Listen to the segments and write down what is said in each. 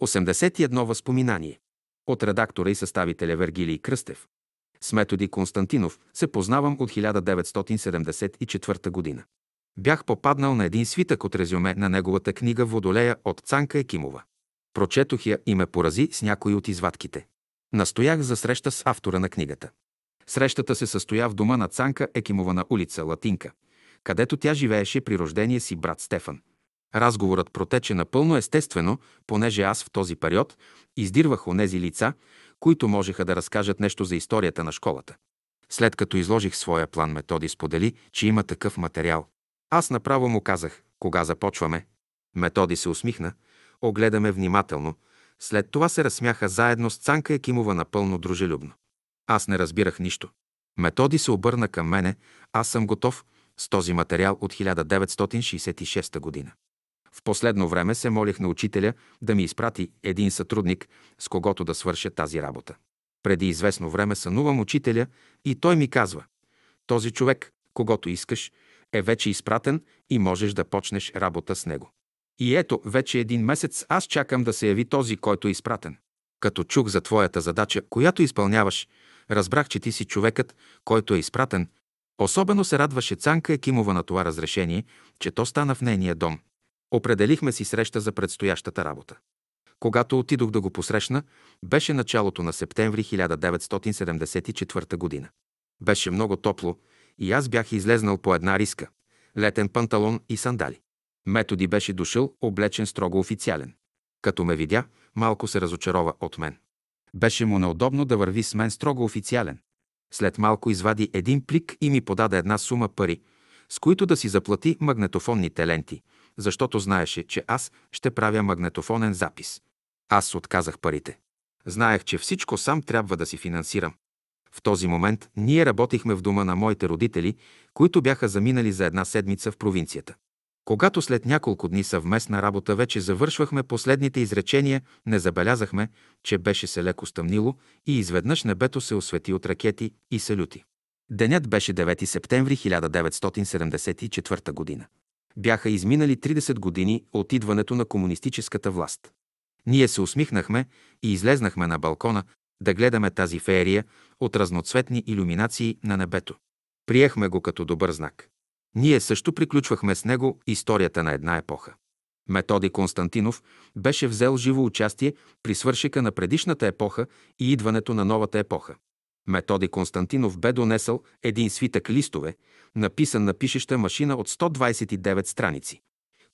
81 възпоминание. От редактора и съставителя Вергилий Кръстев. С методи Константинов се познавам от 1974 година. Бях попаднал на един свитък от резюме на неговата книга Водолея от Цанка Екимова. Прочетох я и ме порази с някои от извадките. Настоях за среща с автора на книгата. Срещата се състоя в дома на Цанка Екимова на улица Латинка, където тя живееше при рождения си брат Стефан. Разговорът протече напълно естествено, понеже аз в този период издирвах онези лица, които можеха да разкажат нещо за историята на школата. След като изложих своя план, Методи сподели, че има такъв материал. Аз направо му казах, кога започваме. Методи се усмихна, огледаме внимателно. След това се разсмяха заедно с Цанка Екимова напълно дружелюбно. Аз не разбирах нищо. Методи се обърна към мене, аз съм готов с този материал от 1966 година. В последно време се молих на учителя да ми изпрати един сътрудник, с когото да свърша тази работа. Преди известно време сънувам учителя и той ми казва, този човек, когато искаш, е вече изпратен и можеш да почнеш работа с него. И ето, вече един месец аз чакам да се яви този, който е изпратен. Като чух за твоята задача, която изпълняваш, разбрах, че ти си човекът, който е изпратен. Особено се радваше Цанка Екимова на това разрешение, че то стана в нейния дом. Определихме си среща за предстоящата работа. Когато отидох да го посрещна, беше началото на септември 1974 година. Беше много топло и аз бях излезнал по една риска – летен панталон и сандали. Методи беше дошъл, облечен строго официален. Като ме видя, малко се разочарова от мен. Беше му неудобно да върви с мен строго официален. След малко извади един плик и ми подаде една сума пари, с които да си заплати магнетофонните ленти, защото знаеше, че аз ще правя магнетофонен запис. Аз отказах парите. Знаех, че всичко сам трябва да си финансирам. В този момент ние работихме в дома на моите родители, които бяха заминали за една седмица в провинцията. Когато след няколко дни съвместна работа вече завършвахме последните изречения, не забелязахме, че беше се леко стъмнило и изведнъж небето се освети от ракети и салюти. Денят беше 9 септември 1974 година. Бяха изминали 30 години от идването на комунистическата власт. Ние се усмихнахме и излезнахме на балкона да гледаме тази феерия от разноцветни иллюминации на небето. Приехме го като добър знак. Ние също приключвахме с него историята на една епоха. Методи Константинов беше взел живо участие при свършика на предишната епоха и идването на новата епоха. Методи Константинов бе донесъл един свитък листове, написан на пишеща машина от 129 страници,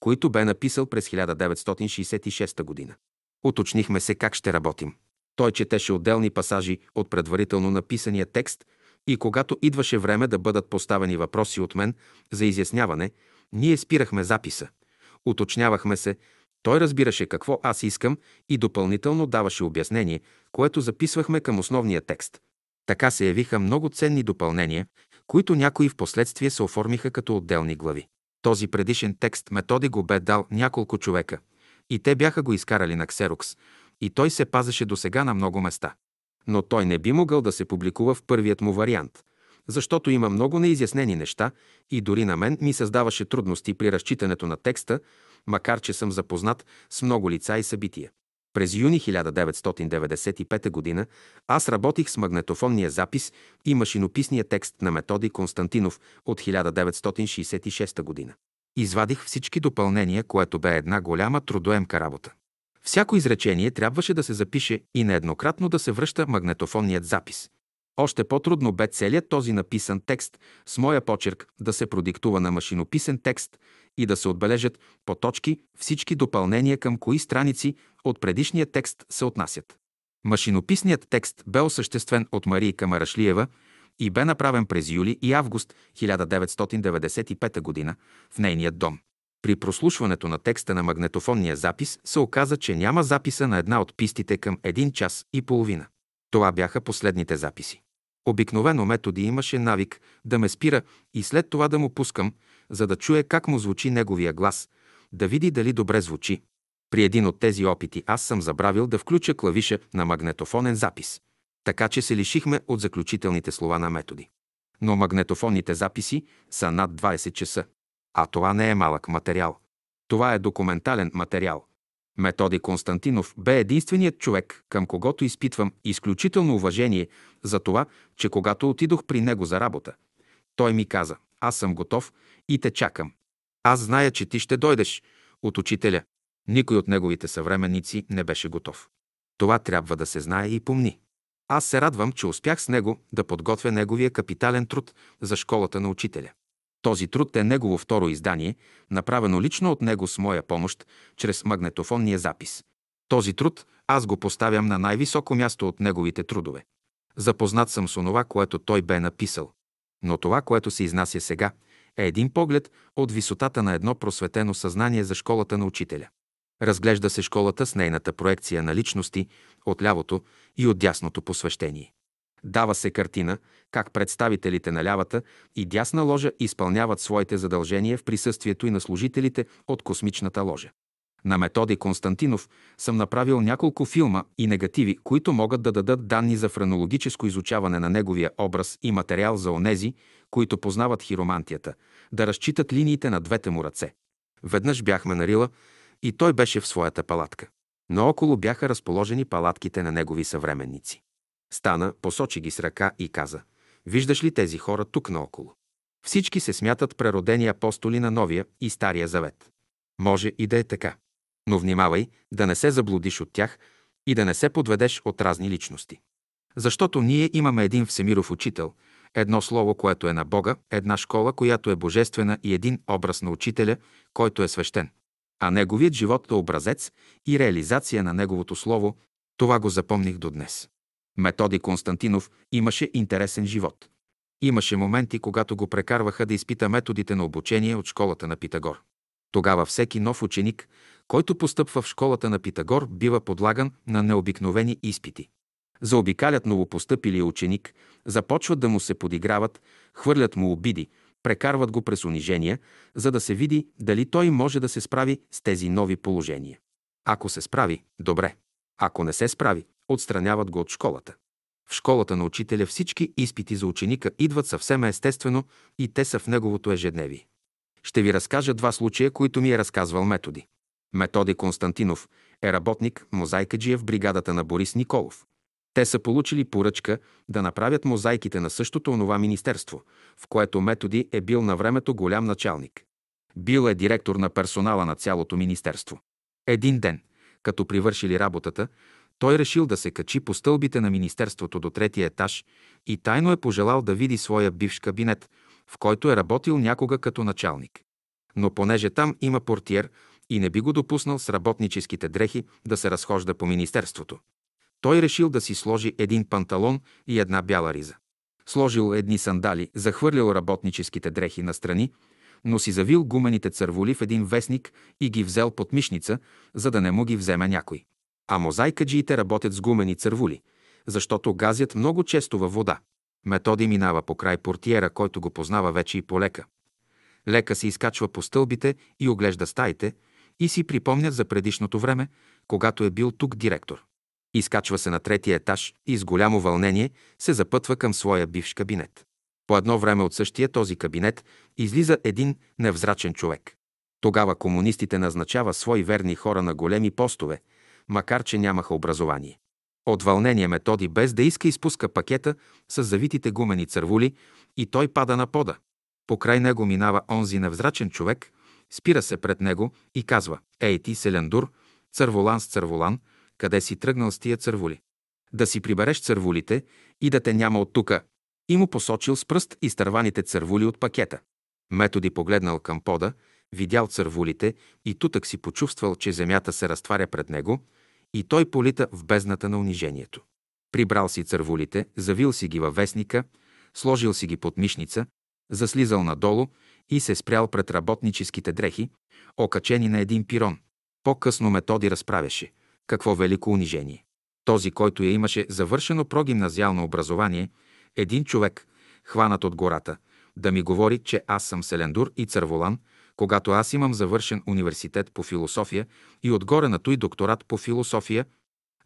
които бе написал през 1966 година. Уточнихме се как ще работим. Той четеше отделни пасажи от предварително написания текст и когато идваше време да бъдат поставени въпроси от мен за изясняване, ние спирахме записа. Уточнявахме се, той разбираше какво аз искам и допълнително даваше обяснение, което записвахме към основния текст. Така се явиха много ценни допълнения, които някои в последствие се оформиха като отделни глави. Този предишен текст Методи го бе дал няколко човека и те бяха го изкарали на ксерокс и той се пазеше до сега на много места. Но той не би могъл да се публикува в първият му вариант, защото има много неизяснени неща и дори на мен ми създаваше трудности при разчитането на текста, макар че съм запознат с много лица и събития. През юни 1995 г. аз работих с магнетофонния запис и машинописния текст на Методи Константинов от 1966 г. Извадих всички допълнения, което бе една голяма трудоемка работа. Всяко изречение трябваше да се запише и нееднократно да се връща магнетофонният запис. Още по-трудно бе целият този написан текст с моя почерк да се продиктува на машинописен текст и да се отбележат по точки всички допълнения към кои страници от предишния текст се отнасят. Машинописният текст бе осъществен от Марийка Марашлиева и бе направен през юли и август 1995 г. в нейният дом. При прослушването на текста на магнетофонния запис се оказа, че няма записа на една от пистите към един час и половина. Това бяха последните записи. Обикновено методи имаше навик да ме спира и след това да му пускам, за да чуе как му звучи неговия глас, да види дали добре звучи. При един от тези опити аз съм забравил да включа клавиша на магнетофонен запис, така че се лишихме от заключителните слова на методи. Но магнетофонните записи са над 20 часа. А това не е малък материал. Това е документален материал. Методи Константинов бе единственият човек, към когото изпитвам изключително уважение за това, че когато отидох при него за работа, той ми каза, аз съм готов и те чакам. Аз зная, че ти ще дойдеш от учителя. Никой от неговите съвременници не беше готов. Това трябва да се знае и помни. Аз се радвам, че успях с него да подготвя неговия капитален труд за школата на учителя. Този труд е негово второ издание, направено лично от него с моя помощ, чрез магнетофонния запис. Този труд аз го поставям на най-високо място от неговите трудове. Запознат съм с онова, което той бе написал. Но това, което се изнася сега, е един поглед от висотата на едно просветено съзнание за школата на учителя. Разглежда се школата с нейната проекция на личности от лявото и от дясното посвещение. Дава се картина как представителите на лявата и дясна ложа изпълняват своите задължения в присъствието и на служителите от космичната ложа. На методи Константинов съм направил няколко филма и негативи, които могат да дадат данни за френологическо изучаване на неговия образ и материал за онези, които познават хиромантията, да разчитат линиите на двете му ръце. Веднъж бяхме на Рила и той беше в своята палатка. Но около бяха разположени палатките на негови съвременници. Стана, посочи ги с ръка и каза, виждаш ли тези хора тук наоколо? Всички се смятат преродени апостоли на Новия и Стария Завет. Може и да е така. Но внимавай да не се заблудиш от тях и да не се подведеш от разни личности. Защото ние имаме един Всемиров учител, едно слово, което е на Бога, една школа, която е божествена и един образ на учителя, който е свещен. А неговият живот е образец и реализация на неговото слово, това го запомних до днес. Методи Константинов имаше интересен живот. Имаше моменти, когато го прекарваха да изпита методите на обучение от школата на Питагор. Тогава всеки нов ученик, който постъпва в школата на Питагор, бива подлаган на необикновени изпити. Заобикалят новопостъпилия ученик, започват да му се подиграват, хвърлят му обиди, прекарват го през унижения, за да се види дали той може да се справи с тези нови положения. Ако се справи, добре. Ако не се справи, отстраняват го от школата. В школата на учителя всички изпити за ученика идват съвсем естествено и те са в неговото ежедневие. Ще ви разкажа два случая, които ми е разказвал Методи. Методи Константинов е работник, мозайкаджия в бригадата на Борис Николов. Те са получили поръчка да направят мозайките на същото онова министерство, в което Методи е бил на времето голям началник. Бил е директор на персонала на цялото министерство. Един ден, като привършили работата, той решил да се качи по стълбите на Министерството до третия етаж и тайно е пожелал да види своя бивш кабинет, в който е работил някога като началник. Но понеже там има портиер и не би го допуснал с работническите дрехи да се разхожда по Министерството. Той решил да си сложи един панталон и една бяла риза. Сложил едни сандали, захвърлил работническите дрехи настрани, но си завил гумените църволи в един вестник и ги взел под мишница, за да не му ги вземе някой. А мозайкаджиите работят с гумени цървули, защото газят много често във вода. Методи минава по край портиера, който го познава вече и полека. Лека се изкачва по стълбите и оглежда стаите и си припомнят за предишното време, когато е бил тук директор. Изкачва се на третия етаж и с голямо вълнение се запътва към своя бивш кабинет. По едно време от същия този кабинет излиза един невзрачен човек. Тогава комунистите назначава свои верни хора на големи постове – макар че нямаха образование. От вълнение Методи без да иска изпуска пакета с завитите гумени цървули и той пада на пода. Покрай него минава онзи невзрачен човек, спира се пред него и казва «Ей ти, селендур, църволан с църволан, къде си тръгнал с тия цървули? Да си прибереш цървулите и да те няма от тука». И му посочил с пръст изтърваните цървули от пакета. Методи погледнал към пода, видял цървулите и тутък си почувствал, че земята се разтваря пред него и той полита в бездната на унижението. Прибрал си цървулите, завил си ги във вестника, сложил си ги под мишница, заслизал надолу и се спрял пред работническите дрехи, окачени на един пирон. По-късно Методи разправяше. Какво велико унижение! Този, който я имаше завършено прогимназиално образование, един човек, хванат от гората, да ми говори, че аз съм Селендур и Църволан – когато аз имам завършен университет по философия и отгоре на той докторат по философия,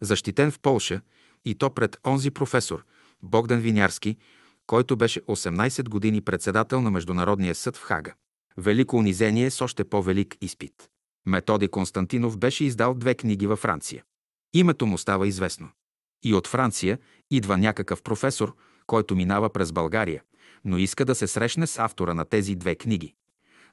защитен в Полша, и то пред онзи професор, Богдан Винярски, който беше 18 години председател на Международния съд в Хага. Велико унизение с още по-велик изпит. Методи Константинов беше издал две книги във Франция. Името му става известно. И от Франция идва някакъв професор, който минава през България, но иска да се срещне с автора на тези две книги.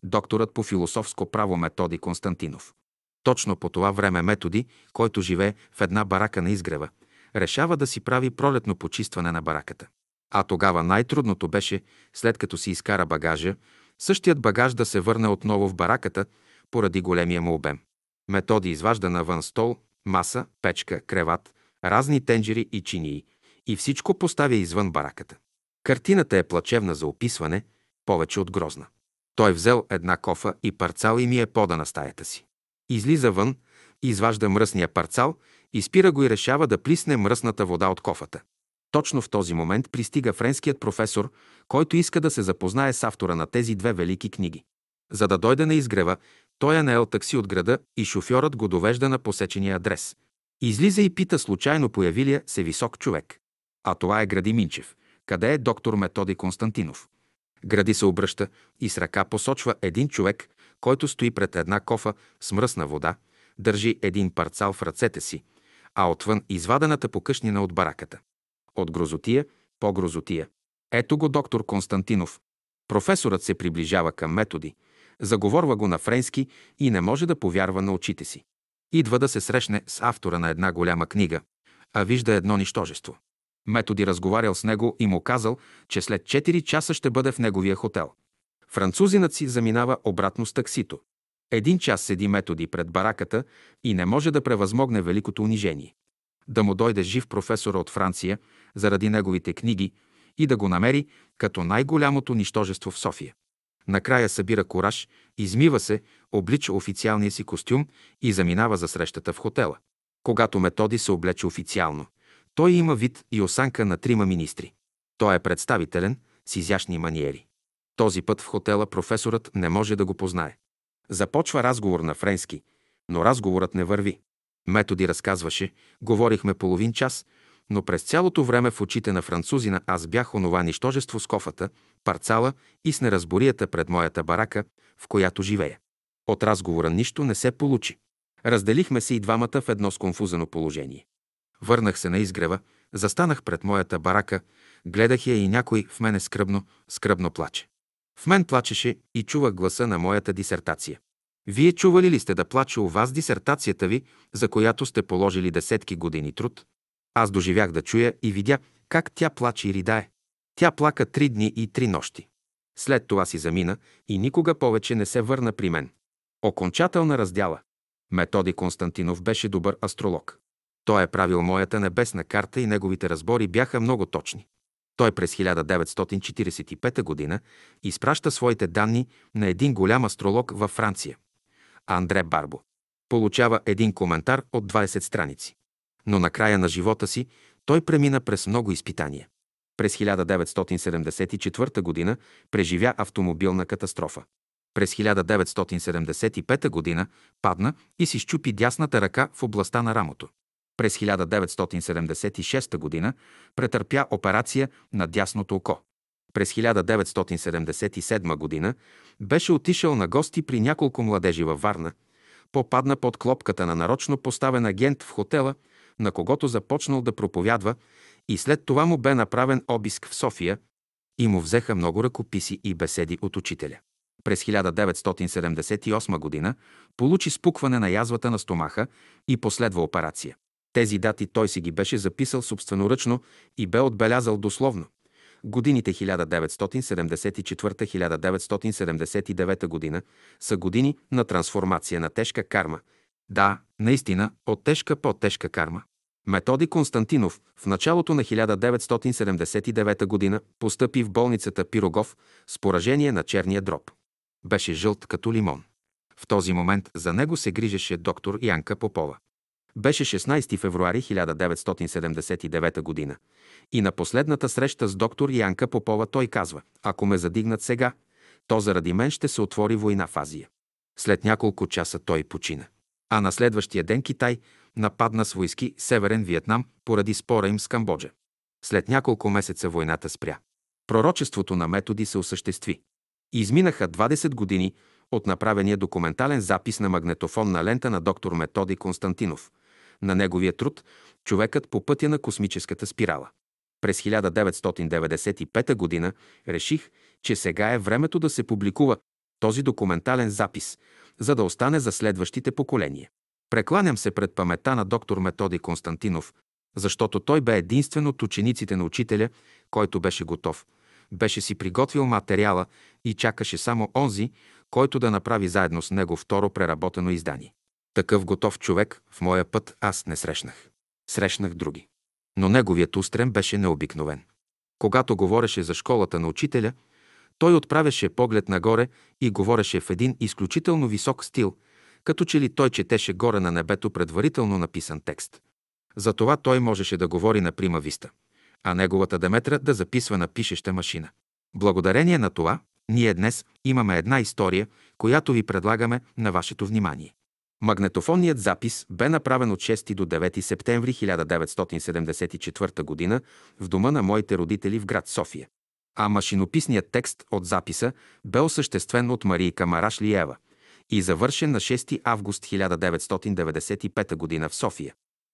Докторът по философско право Методи Константинов. Точно по това време Методи, който живее в една барака на изгрева, решава да си прави пролетно почистване на бараката. А тогава най-трудното беше, след като си изкара багажа, същият багаж да се върне отново в бараката, поради големия му обем. Методи изважда навън стол, маса, печка, креват, разни тенджери и чинии и всичко поставя извън бараката. Картината е плачевна за описване, повече от грозна. Той взел една кофа и парцал и ми е пода на стаята си. Излиза вън, изважда мръсния парцал, изпира го и решава да плисне мръсната вода от кофата. Точно в този момент пристига френският професор, който иска да се запознае с автора на тези две велики книги. За да дойде на изгрева, той е наел такси от града и шофьорът го довежда на посечения адрес. Излиза и пита случайно появилия се висок човек. А това е Гради Минчев. Къде е доктор Методи Константинов? Гради се обръща и с ръка посочва един човек, който стои пред една кофа с мръсна вода, държи един парцал в ръцете си, а отвън извадената покъшнина от бараката. От грозотия по грозотия. Ето го доктор Константинов. Професорът се приближава към методи, заговорва го на френски и не може да повярва на очите си. Идва да се срещне с автора на една голяма книга, а вижда едно нищожество. Методи разговарял с него и му казал, че след 4 часа ще бъде в неговия хотел. Французинът си заминава обратно с таксито. Един час седи Методи пред бараката и не може да превъзмогне великото унижение. Да му дойде жив професора от Франция заради неговите книги и да го намери като най-голямото нищожество в София. Накрая събира кораж, измива се, облича официалния си костюм и заминава за срещата в хотела. Когато Методи се облече официално, той има вид и осанка на трима министри. Той е представителен, с изящни маниери. Този път в хотела професорът не може да го познае. Започва разговор на френски, но разговорът не върви. Методи разказваше, говорихме половин час, но през цялото време в очите на французина аз бях онова нищожество с кофата, парцала и с неразборията пред моята барака, в която живея. От разговора нищо не се получи. Разделихме се и двамата в едно сконфузено положение. Върнах се на изгрева, застанах пред моята барака, гледах я и някой в мене скръбно, скръбно плаче. В мен плачеше и чувах гласа на моята дисертация. Вие чували ли сте да плаче у вас дисертацията ви, за която сте положили десетки години труд? Аз доживях да чуя и видя как тя плаче и ридае. Тя плака три дни и три нощи. След това си замина и никога повече не се върна при мен. Окончателна раздяла. Методи Константинов беше добър астролог. Той е правил моята небесна карта и неговите разбори бяха много точни. Той през 1945 г. изпраща своите данни на един голям астролог във Франция – Андре Барбо. Получава един коментар от 20 страници. Но на края на живота си той премина през много изпитания. През 1974 г. преживя автомобилна катастрофа. През 1975 г. падна и си щупи дясната ръка в областта на рамото. През 1976 г. претърпя операция на дясното око. През 1977 г. беше отишъл на гости при няколко младежи във Варна, попадна под клопката на нарочно поставен агент в хотела, на когото започнал да проповядва и след това му бе направен обиск в София и му взеха много ръкописи и беседи от учителя. През 1978 г. получи спукване на язвата на стомаха и последва операция. Тези дати той си ги беше записал собственоръчно и бе отбелязал дословно. Годините 1974-1979 година са години на трансформация на тежка карма. Да, наистина, от тежка по-тежка карма. Методи Константинов в началото на 1979 година постъпи в болницата Пирогов с поражение на черния дроб. Беше жълт като лимон. В този момент за него се грижеше доктор Янка Попова. Беше 16 февруари 1979 година. И на последната среща с доктор Янка Попова той казва, ако ме задигнат сега, то заради мен ще се отвори война в Азия. След няколко часа той почина. А на следващия ден Китай нападна с войски Северен Виетнам поради спора им с Камбоджа. След няколко месеца войната спря. Пророчеството на методи се осъществи. Изминаха 20 години от направения документален запис на магнетофонна лента на доктор Методи Константинов, на неговия труд «Човекът по пътя на космическата спирала». През 1995 г. реших, че сега е времето да се публикува този документален запис, за да остане за следващите поколения. Прекланям се пред памета на доктор Методи Константинов, защото той бе единствен от учениците на учителя, който беше готов. Беше си приготвил материала и чакаше само онзи, който да направи заедно с него второ преработено издание. Такъв готов човек в моя път аз не срещнах. Срещнах други. Но неговият устрем беше необикновен. Когато говореше за школата на учителя, той отправяше поглед нагоре и говореше в един изключително висок стил, като че ли той четеше горе на небето предварително написан текст. Затова той можеше да говори на прима виста, а неговата Деметра да записва на пишеща машина. Благодарение на това, ние днес имаме една история, която ви предлагаме на вашето внимание. Магнетофонният запис бе направен от 6 до 9 септември 1974 г. в дома на моите родители в град София. А машинописният текст от записа бе осъществен от Марийка Марашлиева и завършен на 6 август 1995 г. в София.